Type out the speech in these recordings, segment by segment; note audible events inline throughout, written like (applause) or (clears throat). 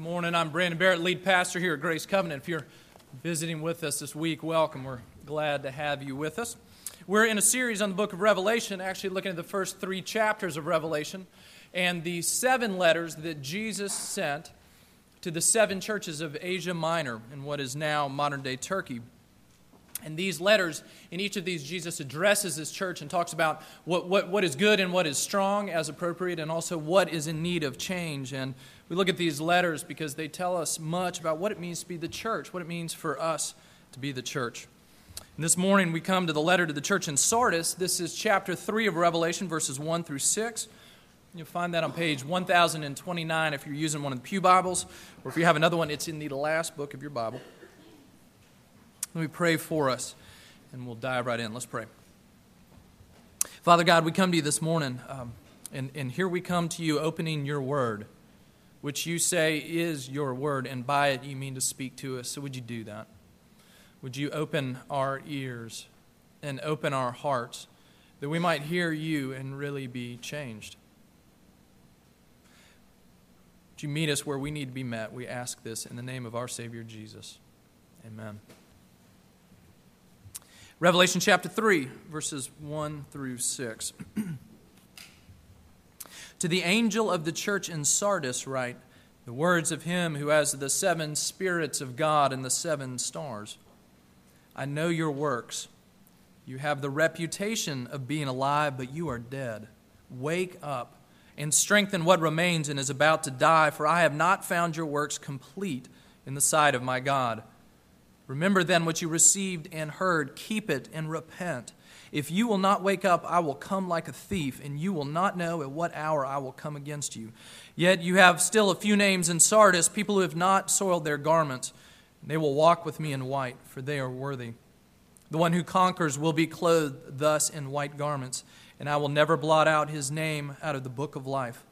morning. I'm Brandon Barrett, lead pastor here at Grace Covenant. If you're visiting with us this week, welcome. We're glad to have you with us. We're in a series on the book of Revelation, actually looking at the first three chapters of Revelation and the seven letters that Jesus sent to the seven churches of Asia Minor in what is now modern day Turkey. And these letters, in each of these, Jesus addresses his church and talks about what, what, what is good and what is strong as appropriate, and also what is in need of change. And we look at these letters because they tell us much about what it means to be the church, what it means for us to be the church. And this morning we come to the letter to the church in Sardis. This is chapter 3 of Revelation, verses 1 through 6. You'll find that on page 1029 if you're using one of the Pew Bibles, or if you have another one, it's in the last book of your Bible. Let me pray for us, and we'll dive right in. Let's pray. Father God, we come to you this morning, um, and, and here we come to you opening your word, which you say is your word, and by it you mean to speak to us. So would you do that? Would you open our ears and open our hearts that we might hear you and really be changed? Would you meet us where we need to be met? We ask this in the name of our Savior Jesus. Amen. Revelation chapter 3, verses 1 through 6. (clears throat) to the angel of the church in Sardis, write the words of him who has the seven spirits of God and the seven stars. I know your works. You have the reputation of being alive, but you are dead. Wake up and strengthen what remains and is about to die, for I have not found your works complete in the sight of my God. Remember then what you received and heard, keep it and repent. If you will not wake up, I will come like a thief, and you will not know at what hour I will come against you. Yet you have still a few names in Sardis, people who have not soiled their garments. They will walk with me in white, for they are worthy. The one who conquers will be clothed thus in white garments, and I will never blot out his name out of the book of life.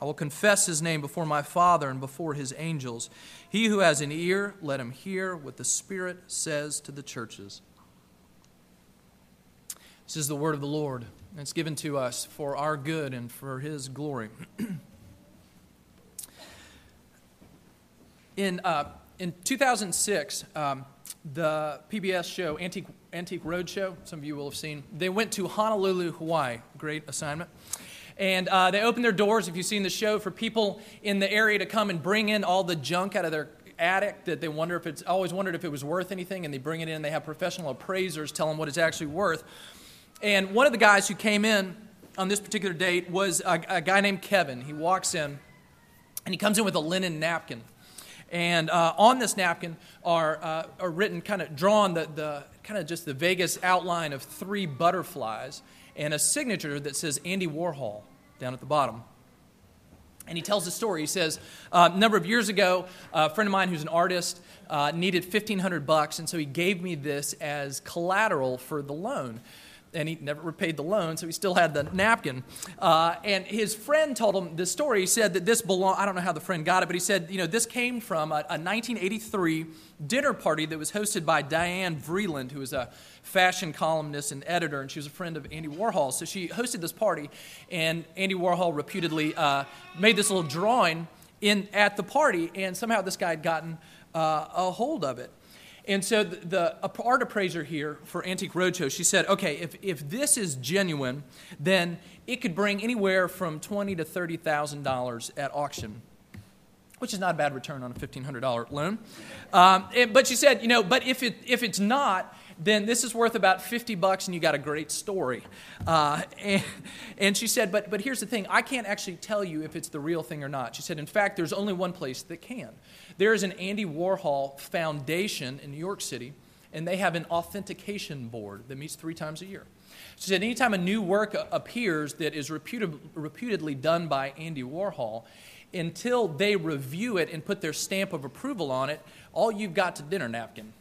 I will confess his name before my Father and before his angels. He who has an ear, let him hear what the Spirit says to the churches. This is the word of the Lord. It's given to us for our good and for his glory. (clears throat) in, uh, in 2006, um, the PBS show Antique, Antique Roadshow, some of you will have seen, they went to Honolulu, Hawaii. Great assignment. And uh, they opened their doors, if you've seen the show, for people in the area to come and bring in all the junk out of their attic that they wonder if it's always wondered if it was worth anything. And they bring it in, they have professional appraisers tell them what it's actually worth. And one of the guys who came in on this particular date was a, a guy named Kevin. He walks in and he comes in with a linen napkin. And uh, on this napkin are, uh, are written, kind of drawn the, the kind of just the Vegas outline of three butterflies and a signature that says Andy Warhol down at the bottom. And he tells the story. He says, uh, a number of years ago, a friend of mine who's an artist uh, needed 1500 bucks, and so he gave me this as collateral for the loan and he never repaid the loan, so he still had the napkin. Uh, and his friend told him this story. He said that this belonged, I don't know how the friend got it, but he said, you know, this came from a, a 1983 dinner party that was hosted by Diane Vreeland, who was a fashion columnist and editor, and she was a friend of Andy Warhol. So she hosted this party, and Andy Warhol reputedly uh, made this little drawing in, at the party, and somehow this guy had gotten uh, a hold of it. And so the, the art appraiser here for Antique Roadshow, she said, okay, if, if this is genuine, then it could bring anywhere from twenty to thirty thousand dollars at auction, which is not a bad return on a fifteen hundred dollar loan. Um, but she said, you know, but if it if it's not, then this is worth about 50 bucks and you got a great story. Uh, and, and she said, but, but here's the thing I can't actually tell you if it's the real thing or not. She said, in fact, there's only one place that can. There is an Andy Warhol Foundation in New York City, and they have an authentication board that meets three times a year. She said, anytime a new work appears that is reputed, reputedly done by Andy Warhol, until they review it and put their stamp of approval on it, all you've got to dinner napkin.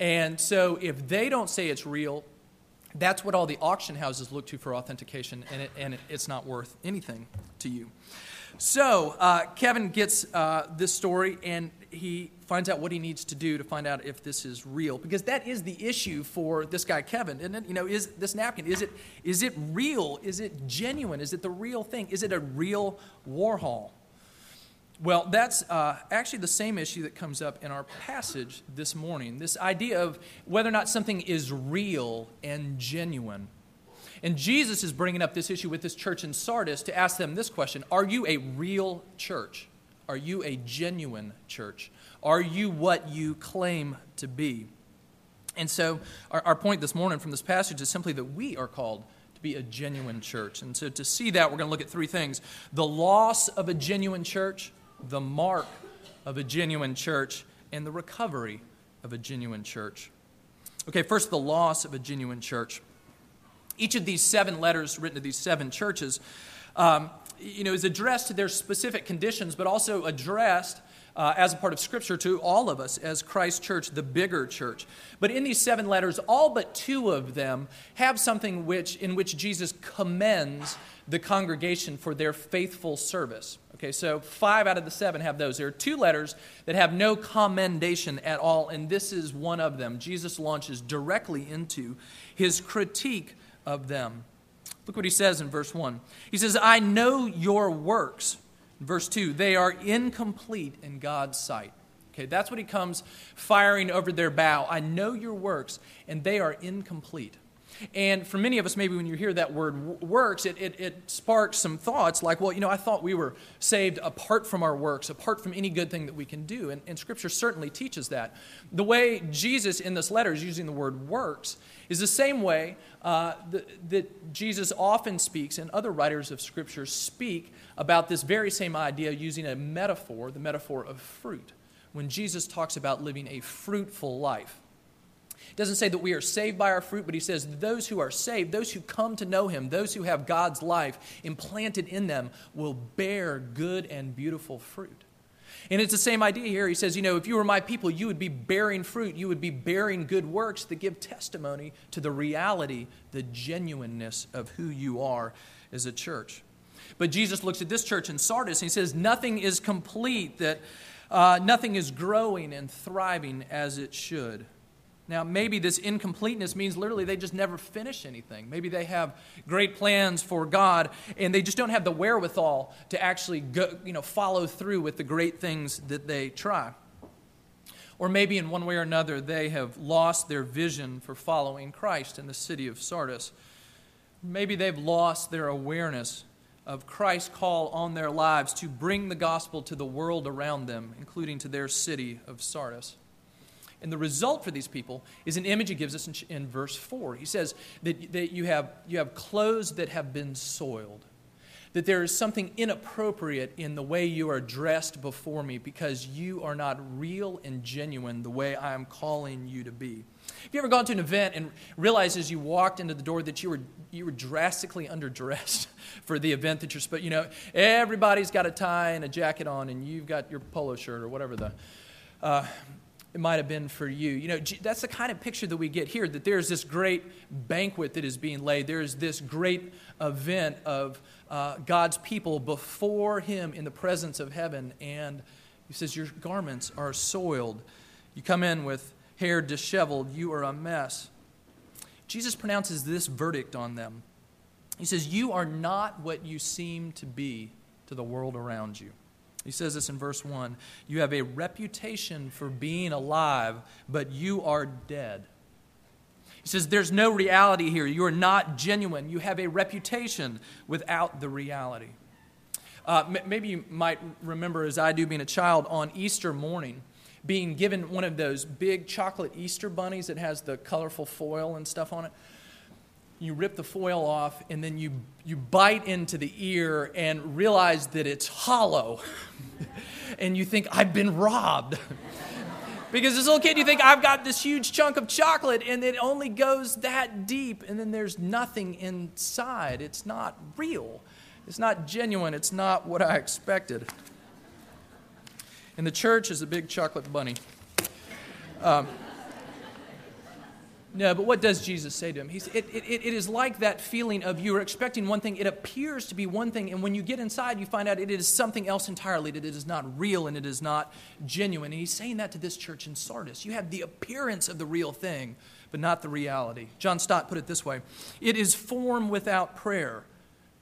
And so if they don't say it's real, that's what all the auction houses look to for authentication, and, it, and it, it's not worth anything to you. So uh, Kevin gets uh, this story, and he finds out what he needs to do to find out if this is real, because that is the issue for this guy Kevin, it? You know, is this napkin is it is it real? Is it genuine? Is it the real thing? Is it a real Warhol? Well, that's uh, actually the same issue that comes up in our passage this morning this idea of whether or not something is real and genuine. And Jesus is bringing up this issue with this church in Sardis to ask them this question Are you a real church? Are you a genuine church? Are you what you claim to be? And so, our, our point this morning from this passage is simply that we are called to be a genuine church. And so, to see that, we're going to look at three things the loss of a genuine church, the mark of a genuine church, and the recovery of a genuine church. Okay, first, the loss of a genuine church. Each of these seven letters written to these seven churches, um, you know, is addressed to their specific conditions, but also addressed uh, as a part of Scripture to all of us as Christ Church, the bigger church. But in these seven letters, all but two of them have something which, in which Jesus commends the congregation for their faithful service. Okay, so five out of the seven have those. There are two letters that have no commendation at all, and this is one of them. Jesus launches directly into his critique of them. Look what he says in verse 1. He says, I know your works Verse 2 they are incomplete in God's sight. Okay, that's what he comes firing over their bow. I know your works, and they are incomplete. And for many of us, maybe when you hear that word works, it, it, it, sparks some thoughts like, well, you know, I thought we were saved apart from our works, apart from any good thing that we can do. And, and Scripture certainly teaches that. The way Jesus in this letter is using the word works is the same way uh, that, that Jesus often speaks, and other writers of Scripture speak about this very same idea using a metaphor, the metaphor of fruit, when Jesus talks about living a fruitful life. It doesn't say that we are saved by our fruit, but he says those who are saved, those who come to know him, those who have God's life implanted in them, will bear good and beautiful fruit. And it's the same idea here. He says, you know, if you were my people, you would be bearing fruit. You would be bearing good works that give testimony to the reality, the genuineness of who you are as a church. But Jesus looks at this church in Sardis and he says, Nothing is complete, that uh, nothing is growing and thriving as it should. Now, maybe this incompleteness means literally they just never finish anything. Maybe they have great plans for God and they just don't have the wherewithal to actually go, you know, follow through with the great things that they try. Or maybe in one way or another they have lost their vision for following Christ in the city of Sardis. Maybe they've lost their awareness of Christ's call on their lives to bring the gospel to the world around them, including to their city of Sardis. And the result for these people is an image he gives us in, in, verse 4. He says that, that you, have, you have clothes that have been soiled, that there is something inappropriate in the way you are dressed before me because you are not real and genuine the way I am calling you to be. Have you ever gone to an event and realized as you walked into the door that you were, you were drastically underdressed (laughs) for the event that you're supposed to you know, everybody's got a tie and a jacket on and you've got your polo shirt or whatever the, uh, it might have been for you. You know, that's the kind of picture that we get here that there's this great banquet that is being laid. There's this great event of uh, God's people before Him in the presence of heaven. And He says, Your garments are soiled. You come in with hair disheveled, you are a mess. Jesus pronounces this verdict on them. He says, You are not what you seem to be to the world around you. He says this in verse 1 You have a reputation for being alive, but you are dead. He says, There's no reality here. You are not genuine. You have a reputation without the reality. Uh, m- maybe you might remember, as I do, being a child on Easter morning being given one of those big chocolate Easter bunnies that has the colorful foil and stuff on it. You rip the foil off, and then you, you bite into the ear and realize that it's hollow. (laughs) and you think, I've been robbed. (laughs) because as a little kid, you think, I've got this huge chunk of chocolate, and it only goes that deep, and then there's nothing inside. It's not real, it's not genuine, it's not what I expected. And the church is a big chocolate bunny. Um, no, but what does Jesus say to him? He's, it, it, it is like that feeling of you are expecting one thing, it appears to be one thing, and when you get inside, you find out it is something else entirely, that it is not real and it is not genuine. And he's saying that to this church in Sardis. You have the appearance of the real thing, but not the reality. John Stott put it this way It is form without prayer,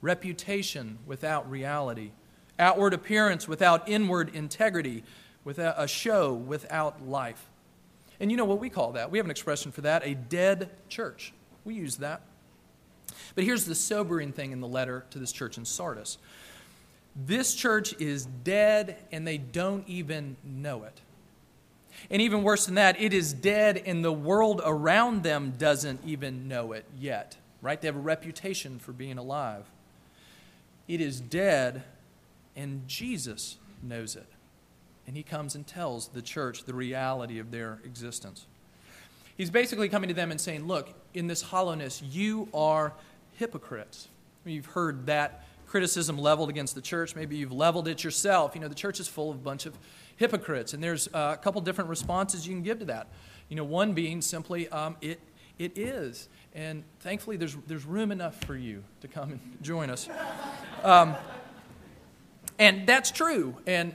reputation without reality, outward appearance without inward integrity, without a show without life. And you know what we call that? We have an expression for that a dead church. We use that. But here's the sobering thing in the letter to this church in Sardis this church is dead and they don't even know it. And even worse than that, it is dead and the world around them doesn't even know it yet, right? They have a reputation for being alive. It is dead and Jesus knows it. And he comes and tells the church the reality of their existence. He's basically coming to them and saying, Look, in this hollowness, you are hypocrites. You've heard that criticism leveled against the church. Maybe you've leveled it yourself. You know, the church is full of a bunch of hypocrites. And there's a couple different responses you can give to that. You know, one being simply, um, it, it is. And thankfully, there's, there's room enough for you to come and (laughs) join us. Um, and that's true, and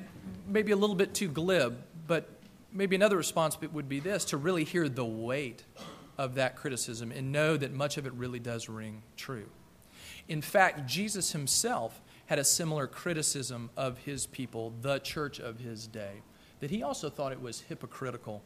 maybe a little bit too glib, but maybe another response would be this to really hear the weight of that criticism and know that much of it really does ring true. In fact, Jesus himself had a similar criticism of his people, the church of his day, that he also thought it was hypocritical.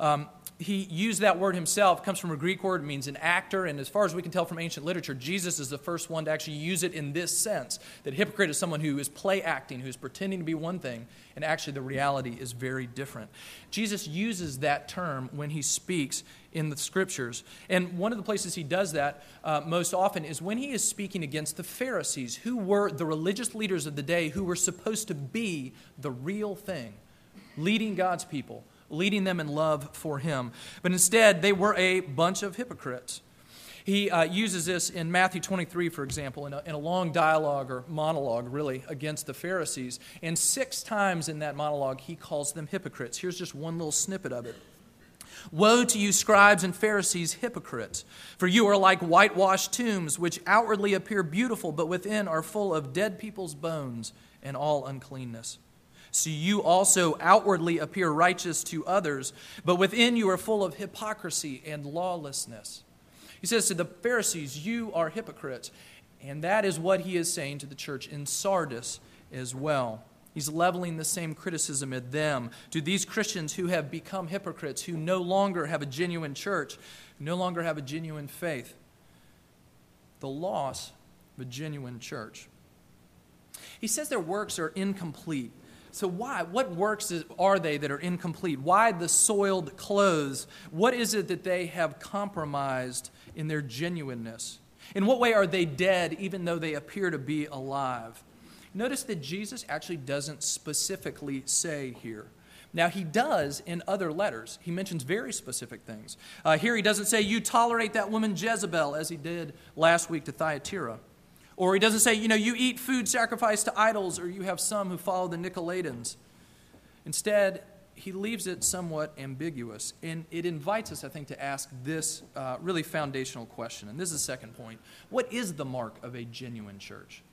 Um, he used that word himself, comes from a Greek word, means an actor, and as far as we can tell from ancient literature, Jesus is the first one to actually use it in this sense that hypocrite is someone who is play acting, who's pretending to be one thing, and actually the reality is very different. Jesus uses that term when he speaks in the scriptures. And one of the places he does that uh, most often is when he is speaking against the Pharisees, who were the religious leaders of the day who were supposed to be the real thing, leading God's people leading them in love for him. But instead, they were a bunch of hypocrites. He uh, uses this in Matthew 23, for example, in a, in a long dialogue or monologue, really, against the Pharisees. And six times in that monologue, he calls them hypocrites. Here's just one little snippet of it. Woe to you, scribes and Pharisees, hypocrites! For you are like whitewashed tombs, which outwardly appear beautiful, but within are full of dead people's bones and all uncleanness. So you also outwardly appear righteous to others, but within you are full of hypocrisy and lawlessness. He says to the Pharisees, You are hypocrites. And that is what he is saying to the church in Sardis as well. He's leveling the same criticism at them, to these Christians who have become hypocrites, who no longer have a genuine church, no longer have a genuine faith. The loss of a genuine church. He says their works are incomplete. So, why? What works are they that are incomplete? Why the soiled clothes? What is it that they have compromised in their genuineness? In what way are they dead even though they appear to be alive? Notice that Jesus actually doesn't specifically say here. Now, he does in other letters. He mentions very specific things. Uh, here, he doesn't say, You tolerate that woman Jezebel, as he did last week to Thyatira. Or he doesn't say, you know, you eat food sacrificed to idols, or you have some who follow the Nicolaitans. Instead, he leaves it somewhat ambiguous. And it invites us, I think, to ask this uh, really foundational question. And this is the second point What is the mark of a genuine church?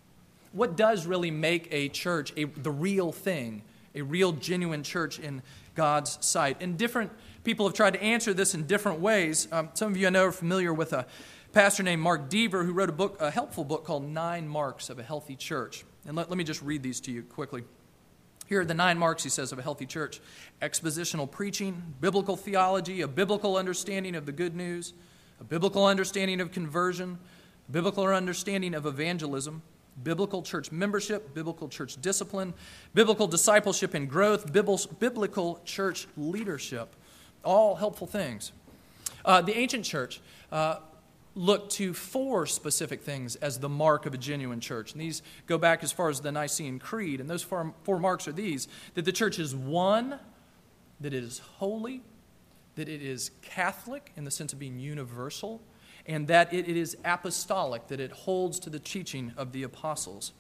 What does really make a church a, the real thing, a real, genuine church in God's sight? And different people have tried to answer this in different ways. Um, some of you I know are familiar with a pastor named Mark Dever who wrote a book, a helpful book called Nine Marks of a Healthy Church. And let, let me just read these to you quickly. Here are the nine marks, he says, of a healthy church expositional preaching, biblical theology, a biblical understanding of the good news, a biblical understanding of conversion, biblical understanding of evangelism, biblical church membership, biblical church discipline, biblical discipleship and growth, biblical church leadership. All helpful things. Uh, the ancient church uh, look to four specific things as the mark of a genuine church. And these go back as far as the Nicene Creed. And those four, four marks are these that the church is one, that it is holy, that it is Catholic in the sense of being universal, and that it, it is apostolic, that it holds to the teaching of the apostles.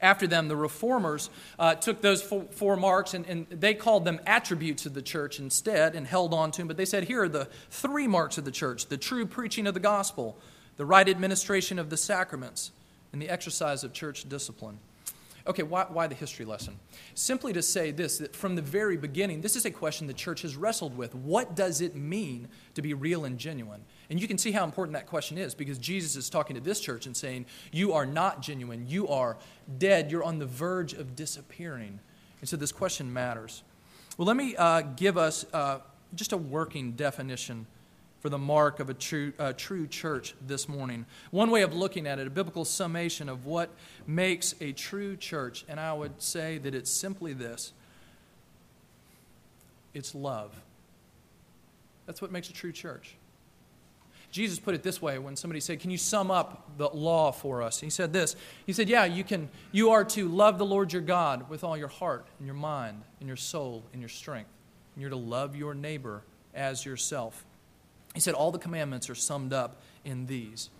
After them, the reformers uh, took those four, four marks and, and, they called them attributes of the church instead and held on to them. But they said, here are the three marks of the church the true preaching of the gospel, the right administration of the sacraments, and the exercise of church discipline. Okay, why, why, the history lesson? Simply to say this that from the very beginning, this is a question the church has wrestled with. What does it mean to be real and genuine? And you can see how important that question is because Jesus is talking to this church and saying, You are not genuine. You are dead. You're on the verge of disappearing. And so this question matters. Well, let me uh, give us uh, just a working definition for the mark of a true, uh, true church this morning. One way of looking at it, a biblical summation of what makes a true church, and I would say that it's simply this it's love. That's what makes a true church. Jesus put it this way when somebody said, Can you sum up the law for us? He said this. He said, Yeah, you can you are to love the Lord your God with all your heart and your mind and your soul and your strength. And you're to love your neighbor as yourself. He said all the commandments are summed up in these.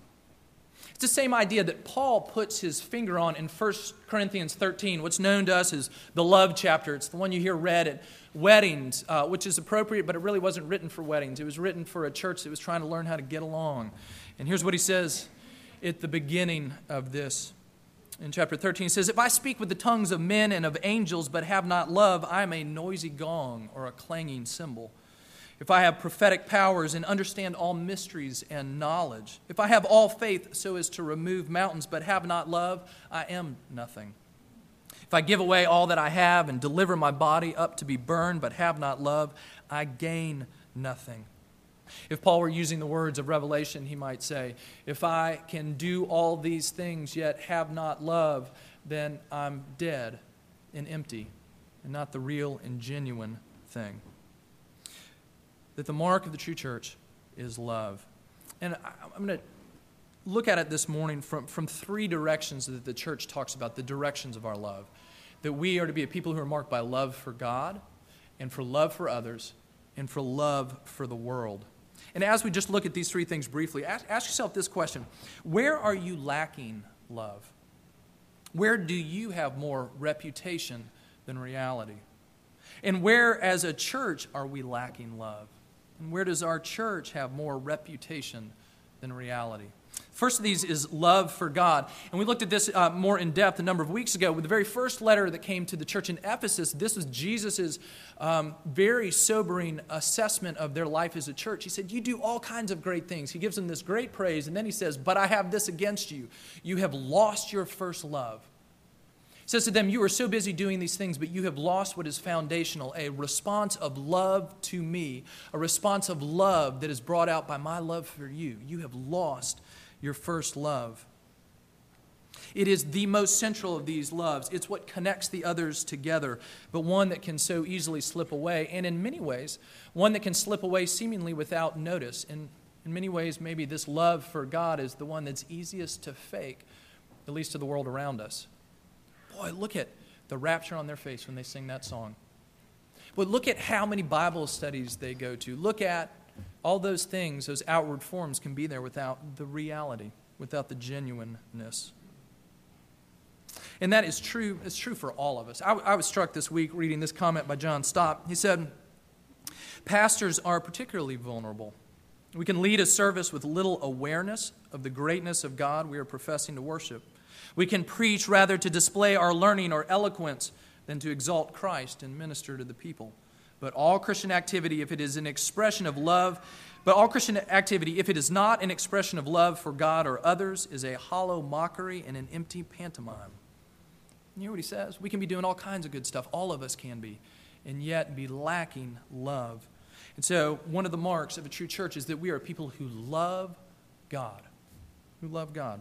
It's the same idea that Paul puts his finger on in 1 Corinthians 13, what's known to us as the love chapter. It's the one you hear read at weddings, uh, which is appropriate, but it really wasn't written for weddings. It was written for a church that was trying to learn how to get along. And here's what he says at the beginning of this. In chapter 13, he says, If I speak with the tongues of men and of angels, but have not love, I am a noisy gong or a clanging cymbal if I have prophetic powers and understand all mysteries and knowledge, if I have all faith so as to remove mountains but have not love, I am nothing. If I give away all that I have and deliver my body up to be burned but have not love, I gain nothing. If Paul were using the words of Revelation, he might say, If I can do all these things yet have not love, then I'm dead and empty and not the real and genuine thing that the mark of the true church is love. And I'm going to look at it this morning from, from three directions that the church talks about the directions of our love. That we are to be a people who are marked by love for God, and for love for others, and for love for the world. And as we just look at these three things briefly, ask, ask yourself this question Where are you lacking love? Where do you have more reputation than reality? And where, as a church, are we lacking love? And where does our church have more reputation than reality? First of these is love for God. And we looked at this uh, more in depth a number of weeks ago with the very first letter that came to the church in Ephesus. This was Jesus' um, very sobering assessment of their life as a church. He said, You do all kinds of great things. He gives them this great praise, and then he says, But I have this against you. You have lost your first love says to them, You are so busy doing these things, but you have lost what is foundational a response of love to me, a response of love that is brought out by my love for you. You have lost your first love. It is the most central of these loves. It's what connects the others together, but one that can so easily slip away, and in many ways, one that can slip away seemingly without notice. And in many ways, maybe this love for God is the one that's easiest to fake, at least to the world around us. Boy, look at the rapture on their face when they sing that song. But look at how many Bible studies they go to. Look at all those things, those outward forms can be there without the reality, without the genuineness. And that is true, it's true for all of us. I, I was struck this week reading this comment by John Stott. He said, Pastors are particularly vulnerable. We can lead a service with little awareness of the greatness of God we are professing to worship. We can preach rather to display our learning or eloquence than to exalt Christ and minister to the people. But all Christian activity, if it is an expression of love, but all Christian activity, if it is not an expression of love for God or others, is a hollow mockery and an empty pantomime. You hear what he says? We can be doing all kinds of good stuff. All of us can be, and yet be lacking love. And so, one of the marks of a true church is that we are people who love God. Who love God.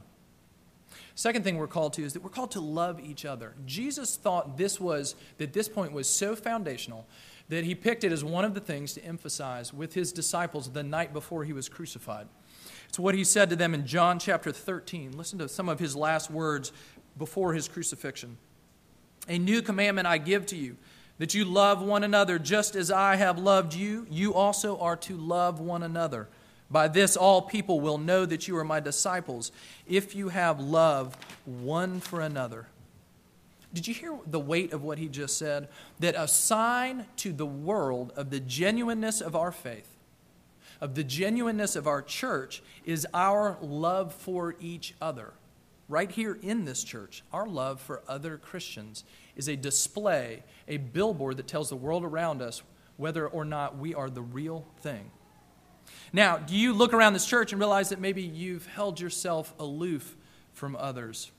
Second thing we're called to is that we're called to love each other. Jesus thought this was that this point was so foundational that he picked it as one of the things to emphasize with his disciples the night before he was crucified. It's what he said to them in John chapter 13. Listen to some of his last words before his crucifixion. A new commandment I give to you that you love one another just as I have loved you. You also are to love one another. By this, all people will know that you are my disciples if you have love one for another. Did you hear the weight of what he just said? That a sign to the world of the genuineness of our faith, of the genuineness of our church, is our love for each other right here in this church, our love for other Christians is a display, a billboard that tells the world around us whether or not we are the real thing. Now, do you look around this church and realize that maybe you've held yourself aloof from others?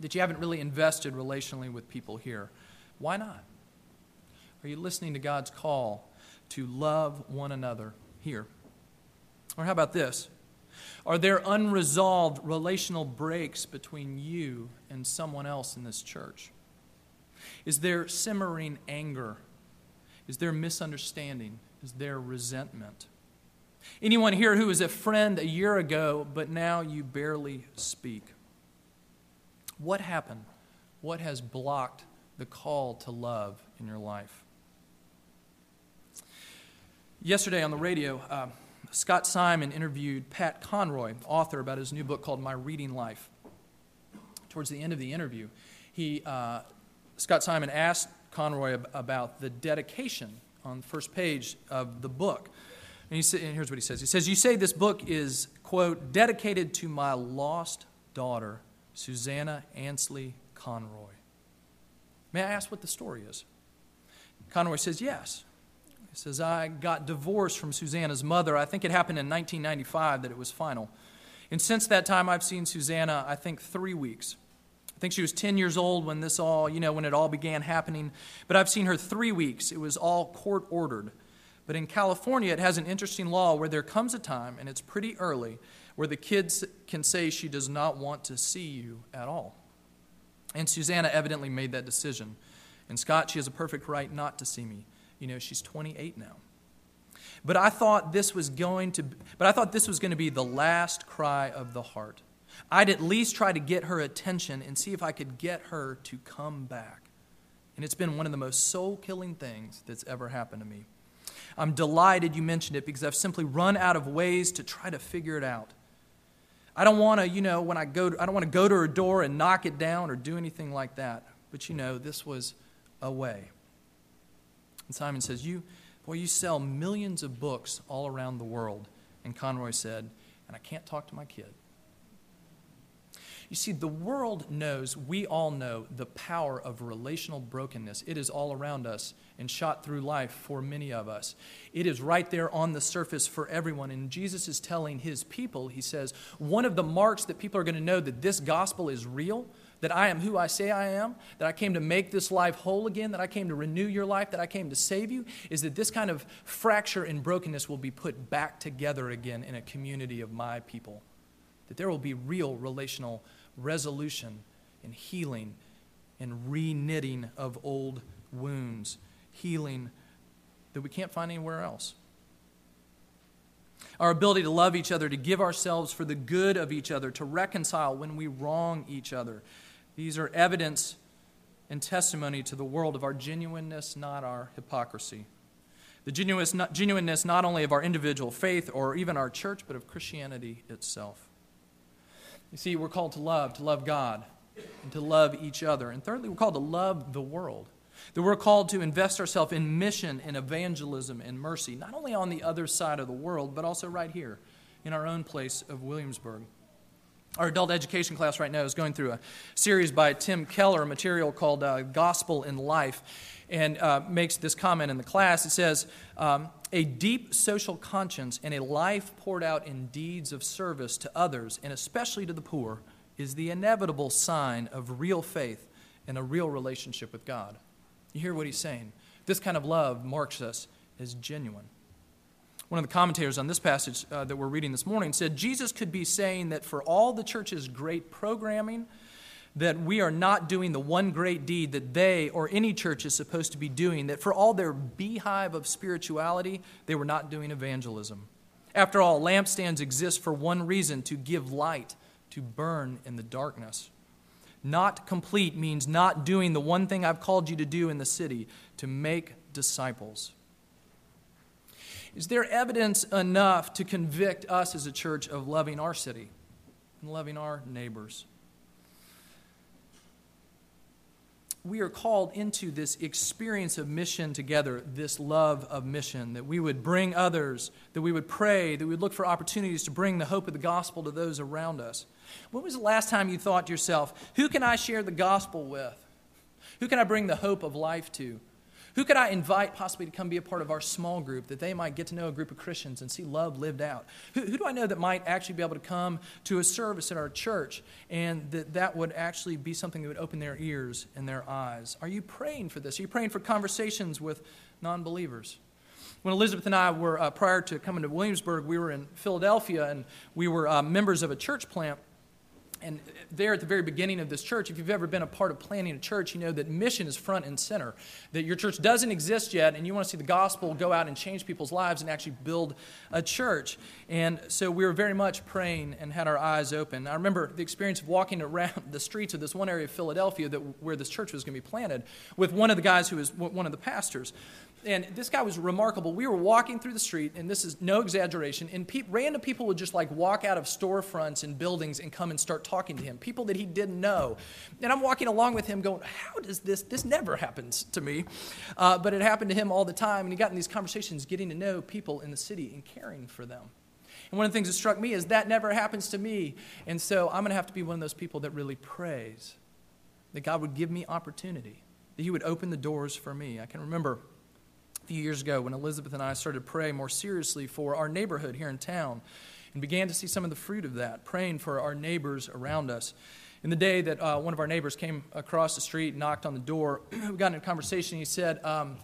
That you haven't really invested relationally with people here? Why not? Are you listening to God's call to love one another here? Or how about this? Are there unresolved relational breaks between you and someone else in this church? Is there simmering anger? Is there misunderstanding? Is there resentment? Anyone here who was a friend a year ago, but now you barely speak? What happened? What has blocked the call to love in your life? Yesterday on the radio, uh, Scott Simon interviewed Pat Conroy, author, about his new book called My Reading Life. Towards the end of the interview, he, uh, Scott Simon asked Conroy about the dedication on the first page of the book. And, he and here's what he says He says, You say this book is, quote, dedicated to my lost daughter, Susanna Ansley Conroy. May I ask what the story is? Conroy says, Yes. He says, I got divorced from Susanna's mother. I think it happened in 1995 that it was final. And since that time, I've seen Susanna, I think, three weeks. I think she was 10 years old when this all, you know, when it all began happening. But I've seen her three weeks. It was all court ordered. But in California, it has an interesting law where there comes a time, and it's pretty early, where the kids can say she does not want to see you at all. And Susanna evidently made that decision. And Scott, she has a perfect right not to see me. You know, she's 28 now. But I thought this was going to but I thought this was going to be the last cry of the heart. I'd at least try to get her attention and see if I could get her to come back. And it's been one of the most soul-killing things that's ever happened to me. I'm delighted you mentioned it because I've simply run out of ways to try to figure it out. I don't want to, you know, when I go to, I don't want to go to her door and knock it down or do anything like that. But you know, this was a way. And Simon says, You, boy, you sell millions of books all around the world. And Conroy said, And I can't talk to my kid. You see, the world knows, we all know, the power of relational brokenness. It is all around us and shot through life for many of us. It is right there on the surface for everyone. And Jesus is telling his people, he says, one of the marks that people are going to know that this gospel is real that I am who I say I am, that I came to make this life whole again, that I came to renew your life, that I came to save you, is that this kind of fracture and brokenness will be put back together again in a community of my people. That there will be real relational resolution and healing and reknitting of old wounds, healing that we can't find anywhere else. Our ability to love each other, to give ourselves for the good of each other, to reconcile when we wrong each other, these are evidence and testimony to the world of our genuineness, not our hypocrisy. The genuineness not only of our individual faith or even our church, but of Christianity itself. You see, we're called to love, to love God, and to love each other. And thirdly, we're called to love the world. That we're called to invest ourselves in mission and evangelism and mercy, not only on the other side of the world, but also right here in our own place of Williamsburg. Our adult education class right now is going through a series by Tim Keller, a material called uh, Gospel in Life, and uh, makes this comment in the class. It says, um, A deep social conscience and a life poured out in deeds of service to others, and especially to the poor, is the inevitable sign of real faith and a real relationship with God. You hear what he's saying? This kind of love marks us as genuine. One of the commentators on this passage uh, that we're reading this morning said Jesus could be saying that for all the church's great programming, that we are not doing the one great deed that they or any church is supposed to be doing, that for all their beehive of spirituality, they were not doing evangelism. After all, lampstands exist for one reason to give light, to burn in the darkness. Not complete means not doing the one thing I've called you to do in the city, to make disciples. Is there evidence enough to convict us as a church of loving our city and loving our neighbors? We are called into this experience of mission together, this love of mission, that we would bring others, that we would pray, that we would look for opportunities to bring the hope of the gospel to those around us. When was the last time you thought to yourself, who can I share the gospel with? Who can I bring the hope of life to? Who could I invite possibly to come be a part of our small group that they might get to know a group of Christians and see love lived out? Who, who do I know that might actually be able to come to a service at our church and that that would actually be something that would open their ears and their eyes? Are you praying for this? Are you praying for conversations with non believers? When Elizabeth and I were, uh, prior to coming to Williamsburg, we were in Philadelphia and we were uh, members of a church plant and there at the very beginning of this church, if you've ever been a part of planning a church, you know that mission is front and center. That your church doesn't exist yet, and you want to see the gospel go out and change people's lives and actually build a church. And so we were very much praying and had our eyes open. I remember the experience of walking (laughs) around the streets of this one area of Philadelphia that, where this church was going to be planted with one of the guys who was one of the pastors and this guy was remarkable. We were walking through the street, and this is no exaggeration, and pe- random people would just like walk out of storefronts and buildings and come and start talking to him, people that he didn't know. And I'm walking along with him going, How does this? This never happens to me. Uh, but it happened to him all the time, and he got in these conversations getting to know people in the city and caring for them. And one of the things that struck me is that never happens to me. And so I'm going to have to be one of those people that really prays that God would give me opportunity, that He would open the doors for me. I can remember few years ago when Elizabeth and I started to pray more seriously for our neighborhood here in town and began to see some of the fruit of that, praying for our neighbors around us. In the day that uh, one of our neighbors came across the street, knocked on the door, (clears throat) we got in a conversation. He said, um,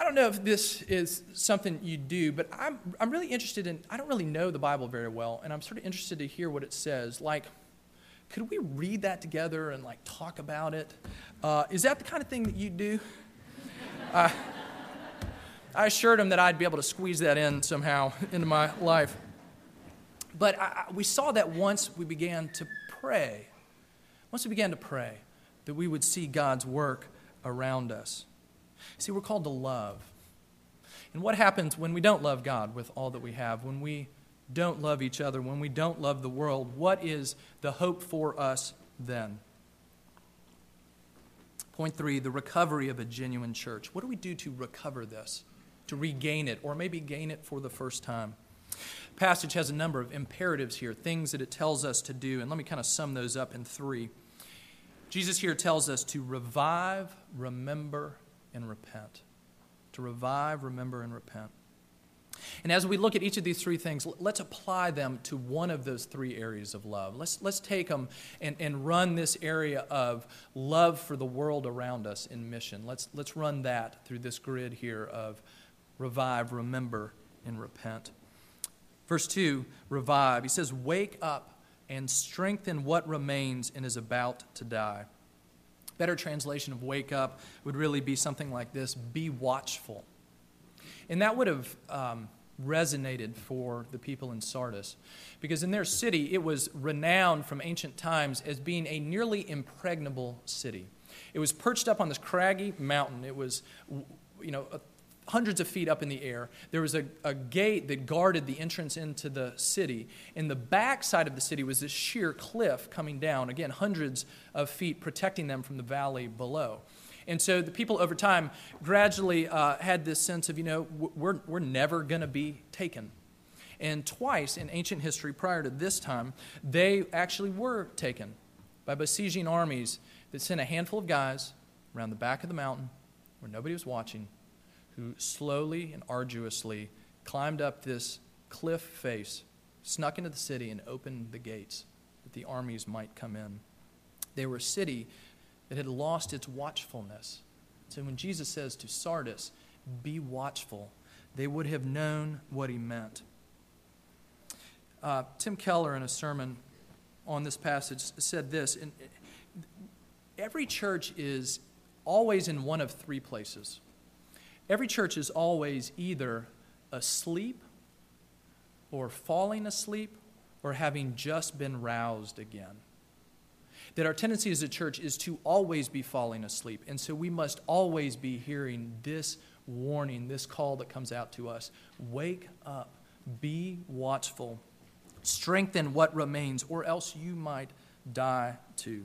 I don't know if this is something you do, but I'm, I'm really interested in, I don't really know the Bible very well, and I'm sort of interested to hear what it says. Like, could we read that together and like talk about it? Uh, is that the kind of thing that you do? (laughs) Uh, I assured him that I'd be able to squeeze that in somehow (laughs) into my life. But I, we saw that once we began to pray, once we began to pray, that we would see God's work around us. See, we're called to love. And what happens when we don't love God with all that we have, when we don't love each other, when we don't love the world? What is the hope for us then? Point three the recovery of a genuine church. What do we do to recover this? To regain it, or maybe gain it for the first time. Passage has a number of imperatives here, things that it tells us to do, and let me kind of sum those up in three. Jesus here tells us to revive, remember, and repent. To revive, remember, and repent. And as we look at each of these three things, let's apply them to one of those three areas of love. Let's, let's take them and, and run this area of love for the world around us in mission. Let's, let's run that through this grid here of revive, remember, and repent. Verse 2 revive. He says, Wake up and strengthen what remains and is about to die. Better translation of wake up would really be something like this be watchful. And that would have um, resonated for the people in Sardis because in their city it was renowned from ancient times as being a nearly impregnable city. It was perched up on this craggy mountain. It was, you know, hundreds of feet up in the air. There was a, a gate that guarded the entrance into the city. In the back side of the city was this sheer cliff coming down, again, hundreds of feet protecting them from the valley below. And so the people over time gradually uh, had this sense of, you know, we're, we're never going to be taken. And twice in ancient history prior to this time, they actually were taken by besieging armies that sent a handful of guys around the back of the mountain where nobody was watching who slowly and arduously climbed up this cliff face, snuck into the city, and opened the gates that the armies might come in. They were a city that had lost its watchfulness. So when Jesus says to Sardis, be watchful, they would have known what he meant. Uh, Tim Keller, in a sermon on this passage, said this Every church is always in one of three places. Every church is always either asleep or falling asleep or having just been roused again. That our tendency as a church is to always be falling asleep. And so we must always be hearing this warning, this call that comes out to us wake up, be watchful, strengthen what remains, or else you might die too.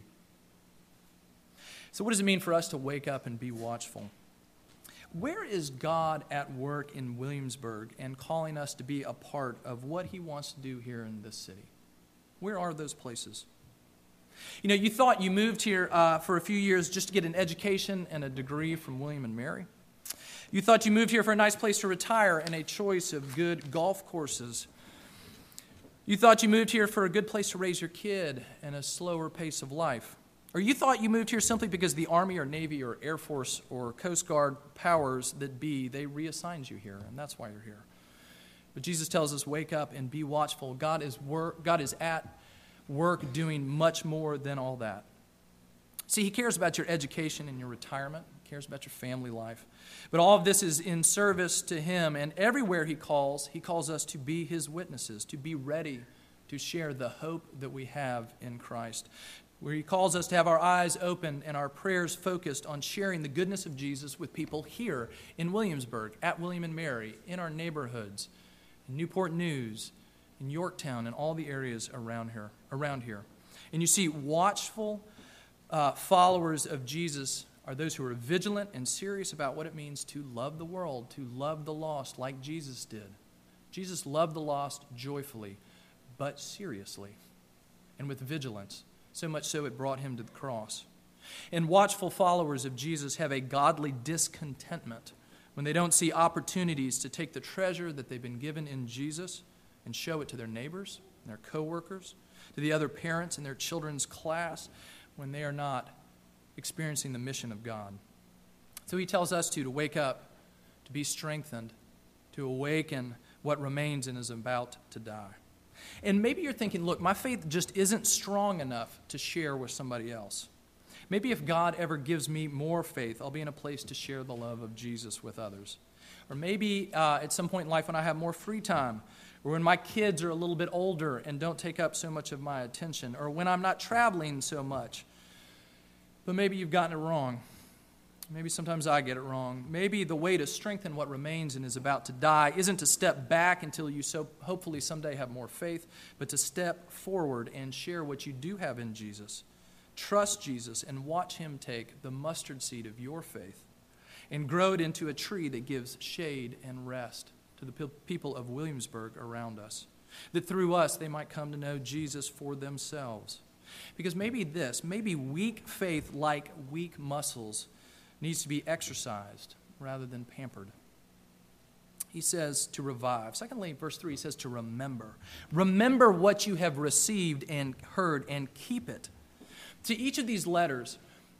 So, what does it mean for us to wake up and be watchful? Where is God at work in Williamsburg and calling us to be a part of what He wants to do here in this city? Where are those places? You know, you thought you moved here uh, for a few years just to get an education and a degree from William and Mary. You thought you moved here for a nice place to retire and a choice of good golf courses. You thought you moved here for a good place to raise your kid and a slower pace of life. Or you thought you moved here simply because the Army or Navy or Air Force or Coast Guard powers that be, they reassigned you here, and that's why you're here. But Jesus tells us, wake up and be watchful. God is, work, God is at work doing much more than all that. See, He cares about your education and your retirement, cares about your family life. But all of this is in service to Him, and everywhere He calls, He calls us to be His witnesses, to be ready to share the hope that we have in Christ. Where He calls us to have our eyes open and our prayers focused on sharing the goodness of Jesus with people here in Williamsburg, at William and Mary, in our neighborhoods, in Newport News, in Yorktown, and all the areas around here. Around here. And you see, watchful uh, followers of Jesus are those who are vigilant and serious about what it means to love the world, to love the lost like Jesus did. Jesus loved the lost joyfully, but seriously and with vigilance, so much so it brought him to the cross. And watchful followers of Jesus have a godly discontentment when they don't see opportunities to take the treasure that they've been given in Jesus and show it to their neighbors and their coworkers, to the other parents in their children's class when they are not experiencing the mission of God. So he tells us to, to wake up, to be strengthened, to awaken what remains and is about to die. And maybe you're thinking, look, my faith just isn't strong enough to share with somebody else. Maybe if God ever gives me more faith, I'll be in a place to share the love of Jesus with others. Or maybe uh, at some point in life when I have more free time, or when my kids are a little bit older and don't take up so much of my attention, or when I'm not traveling so much, but maybe you've gotten it wrong. Maybe sometimes I get it wrong. Maybe the way to strengthen what remains and is about to die isn't to step back until you so hopefully someday have more faith, but to step forward and share what you do have in Jesus. Trust Jesus and watch him take the mustard seed of your faith and grow it into a tree that gives shade and rest to the people of Williamsburg around us. That through us they might come to know Jesus for themselves. Because maybe this, maybe weak faith, like weak muscles, needs to be exercised rather than pampered. He says to revive. Secondly, verse 3 he says to remember. Remember what you have received and heard and keep it. To each of these letters,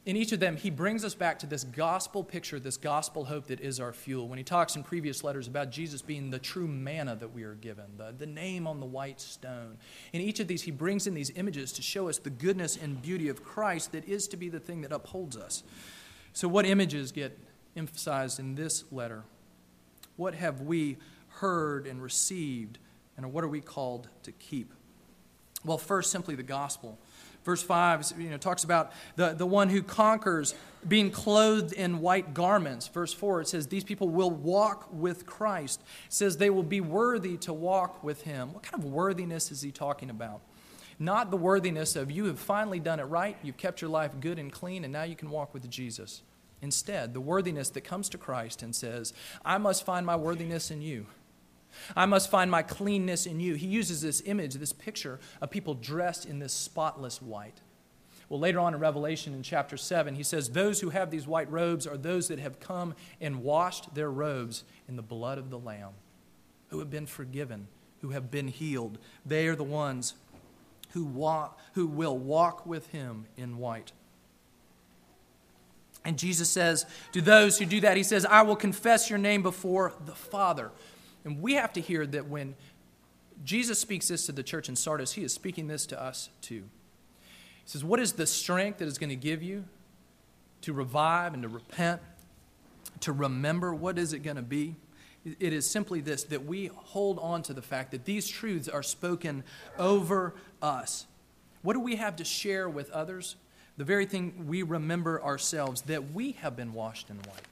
in each of them, he brings us back to this gospel picture, this gospel hope that is our fuel. When he talks in previous letters about Jesus being the true manna that we are given, the, the name on the white stone. In each of these, he brings in these images to show us the goodness and beauty of Christ that is to be the thing that upholds us. So, what images get emphasized in this letter? What have we heard and received, and what are we called to keep? Well, first, simply the gospel. Verse 5 you know, talks about the, the one who conquers being clothed in white garments. Verse 4, it says, These people will walk with Christ. It says they will be worthy to walk with him. What kind of worthiness is he talking about? Not the worthiness of you have finally done it right, you've kept your life good and clean, and now you can walk with Jesus. Instead, the worthiness that comes to Christ and says, I must find my worthiness in you. I must find my cleanness in you. He uses this image, this picture of people dressed in this spotless white. Well, later on in Revelation in chapter 7, he says, Those who have these white robes are those that have come and washed their robes in the blood of the Lamb, who have been forgiven, who have been healed. They are the ones who, walk, who will walk with him in white. And Jesus says to those who do that, He says, I will confess your name before the Father. And we have to hear that when Jesus speaks this to the church in Sardis, he is speaking this to us too. He says, What is the strength that is going to give you to revive and to repent, to remember? What is it going to be? It is simply this that we hold on to the fact that these truths are spoken over us. What do we have to share with others? The very thing we remember ourselves that we have been washed in white,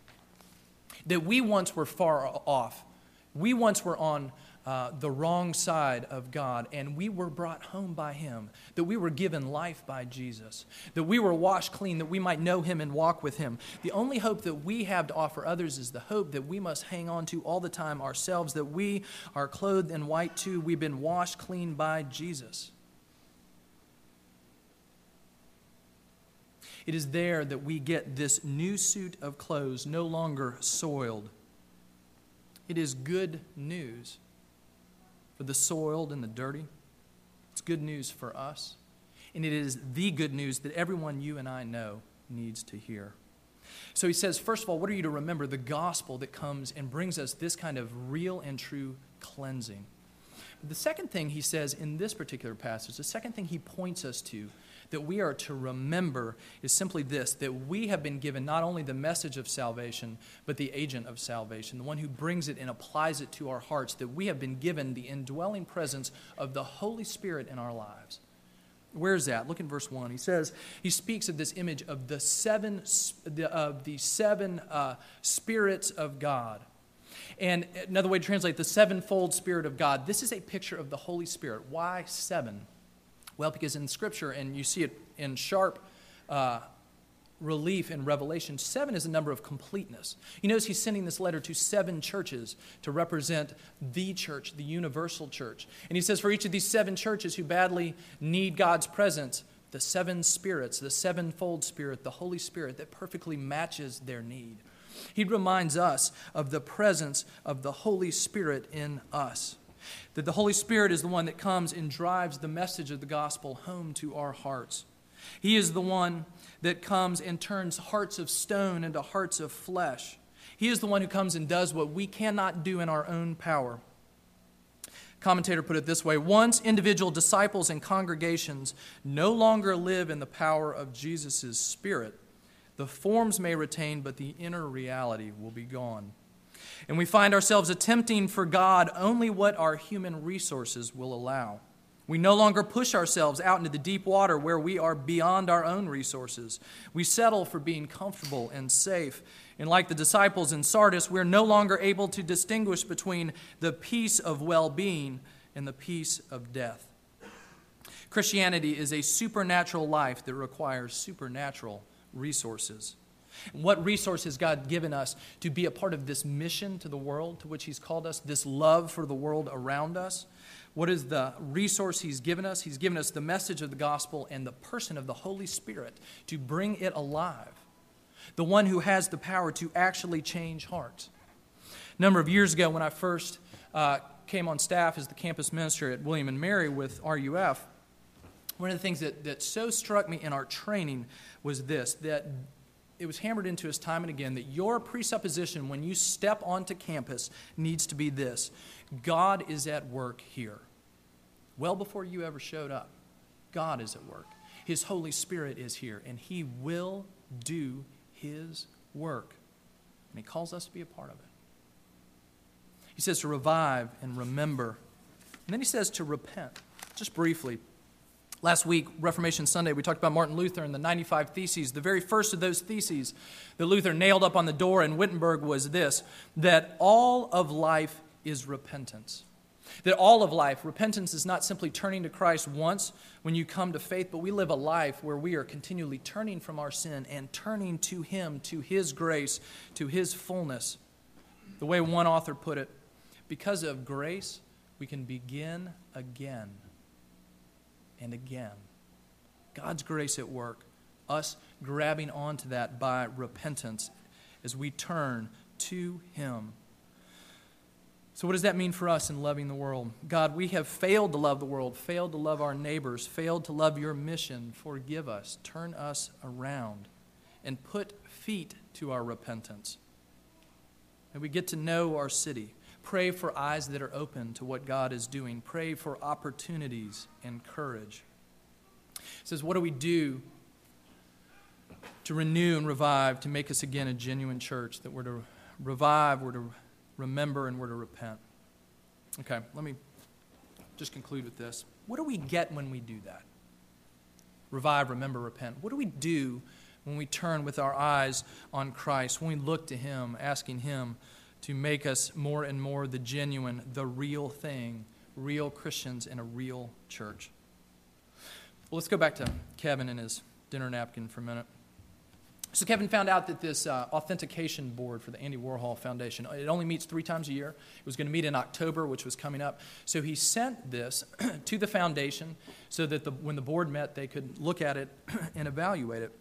that we once were far off, we once were on uh, the wrong side of God, and we were brought home by Him, that we were given life by Jesus, that we were washed clean, that we might know Him and walk with Him. The only hope that we have to offer others is the hope that we must hang on to all the time ourselves, that we are clothed in white too. We've been washed clean by Jesus. It is there that we get this new suit of clothes, no longer soiled. It is good news for the soiled and the dirty. It's good news for us. And it is the good news that everyone you and I know needs to hear. So he says, first of all, what are you to remember? The gospel that comes and brings us this kind of real and true cleansing. But the second thing he says in this particular passage, the second thing he points us to that we are to remember is simply this that we have been given not only the message of salvation, but the agent of salvation, the one who brings it and applies it to our hearts, that we have been given the indwelling presence of the Holy Spirit in our lives. Where's that? Look in verse 1. He says, he speaks of this image of the seven, of the seven uh, spirits of God. And another way to translate the sevenfold Spirit of God. This is a picture of the Holy Spirit. Why seven? Well, because in Scripture, and you see it in sharp uh, relief in Revelation, seven is a number of completeness. You notice he's sending this letter to seven churches to represent the church, the universal church. And he says, for each of these seven churches who badly need God's presence, the seven spirits, the sevenfold spirit, the Holy Spirit that perfectly matches their need. He reminds us of the presence of the Holy Spirit in us. That the Holy Spirit is the one that comes and drives the message of the gospel home to our hearts. He is the one that comes and turns hearts of stone into hearts of flesh. He is the one who comes and does what we cannot do in our own power. Commentator put it this way Once individual disciples and congregations no longer live in the power of Jesus' Spirit, the forms may retain, but the inner reality will be gone. And we find ourselves attempting for God only what our human resources will allow. We no longer push ourselves out into the deep water where we are beyond our own resources. We settle for being comfortable and safe. And like the disciples in Sardis, we're no longer able to distinguish between the peace of well being and the peace of death. Christianity is a supernatural life that requires supernatural resources. What resource has God given us to be a part of this mission to the world to which He's called us, this love for the world around us? What is the resource He's given us? He's given us the message of the gospel and the person of the Holy Spirit to bring it alive. The one who has the power to actually change hearts. A number of years ago, when I first uh, came on staff as the campus minister at William and Mary with RUF, one of the things that, that so struck me in our training was this that it was hammered into us time and again that your presupposition when you step onto campus needs to be this God is at work here. Well before you ever showed up, God is at work. His Holy Spirit is here, and He will do His work. And He calls us to be a part of it. He says to revive and remember. And then He says to repent. Just briefly, Last week, Reformation Sunday, we talked about Martin Luther and the 95 Theses. The very first of those theses that Luther nailed up on the door in Wittenberg was this that all of life is repentance. That all of life, repentance is not simply turning to Christ once when you come to faith, but we live a life where we are continually turning from our sin and turning to Him, to His grace, to His fullness. The way one author put it, because of grace, we can begin again and again. God's grace at work, us grabbing onto that by repentance as we turn to Him. So, what does that mean for us in loving the world? God, we have failed to love the world, failed to love our neighbors, failed to love your mission. Forgive us, turn us around, and put feet to our repentance. And we get to know our city. Pray for eyes that are open to what God is doing. Pray for opportunities and courage. It says, What do we do to renew and revive, to make us again a genuine church? That we're to revive, we're to remember, and we're to repent. Okay, let me just conclude with this. What do we get when we do that? Revive, remember, repent. What do we do when we turn with our eyes on Christ, when we look to Him, asking Him? To make us more and more the genuine, the real thing, real Christians in a real church. Well, let's go back to Kevin and his dinner napkin for a minute. So Kevin found out that this uh, authentication board for the Andy Warhol Foundation, it only meets three times a year. It was going to meet in October, which was coming up. So he sent this (clears throat) to the foundation so that the, when the board met, they could look at it (clears throat) and evaluate it.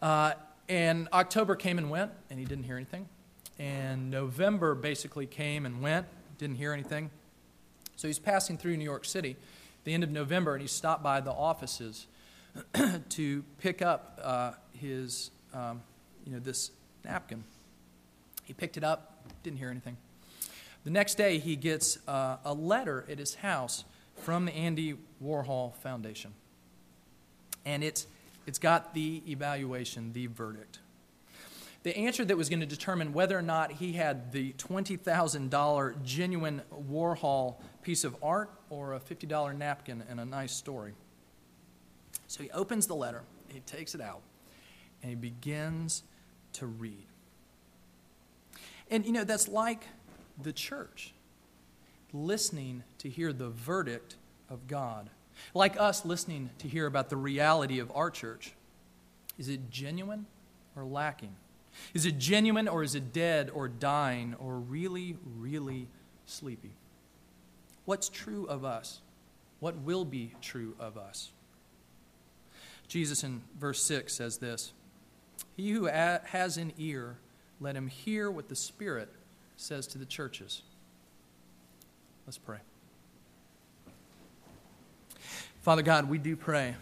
Uh, and October came and went, and he didn't hear anything. And November basically came and went, didn't hear anything. So he's passing through New York City the end of November, and he stopped by the offices (clears throat) to pick up uh, his, um, you know, this napkin. He picked it up, didn't hear anything. The next day, he gets uh, a letter at his house from the Andy Warhol Foundation. And it's, it's got the evaluation, the verdict. The answer that was going to determine whether or not he had the $20,000 genuine Warhol piece of art or a $50 napkin and a nice story. So he opens the letter, he takes it out, and he begins to read. And you know, that's like the church listening to hear the verdict of God. Like us listening to hear about the reality of our church. Is it genuine or lacking? Is it genuine or is it dead or dying or really, really sleepy? What's true of us? What will be true of us? Jesus in verse 6 says this He who has an ear, let him hear what the Spirit says to the churches. Let's pray. Father God, we do pray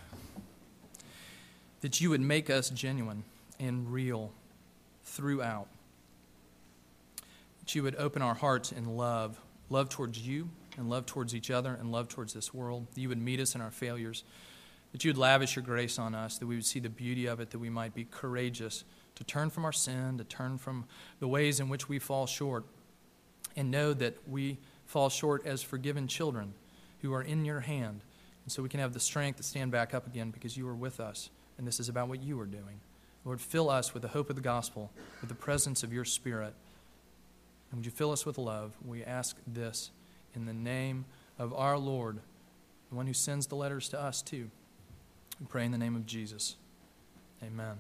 that you would make us genuine and real throughout. That you would open our hearts in love, love towards you, and love towards each other, and love towards this world. That you would meet us in our failures that you would lavish your grace on us, that we would see the beauty of it, that we might be courageous to turn from our sin, to turn from the ways in which we fall short, and know that we fall short as forgiven children who are in your hand. And so we can have the strength to stand back up again because you are with us, and this is about what you are doing. Lord, fill us with the hope of the gospel, with the presence of your Spirit. And would you fill us with love? We ask this in the name of our Lord, the one who sends the letters to us, too. We pray in the name of Jesus. Amen.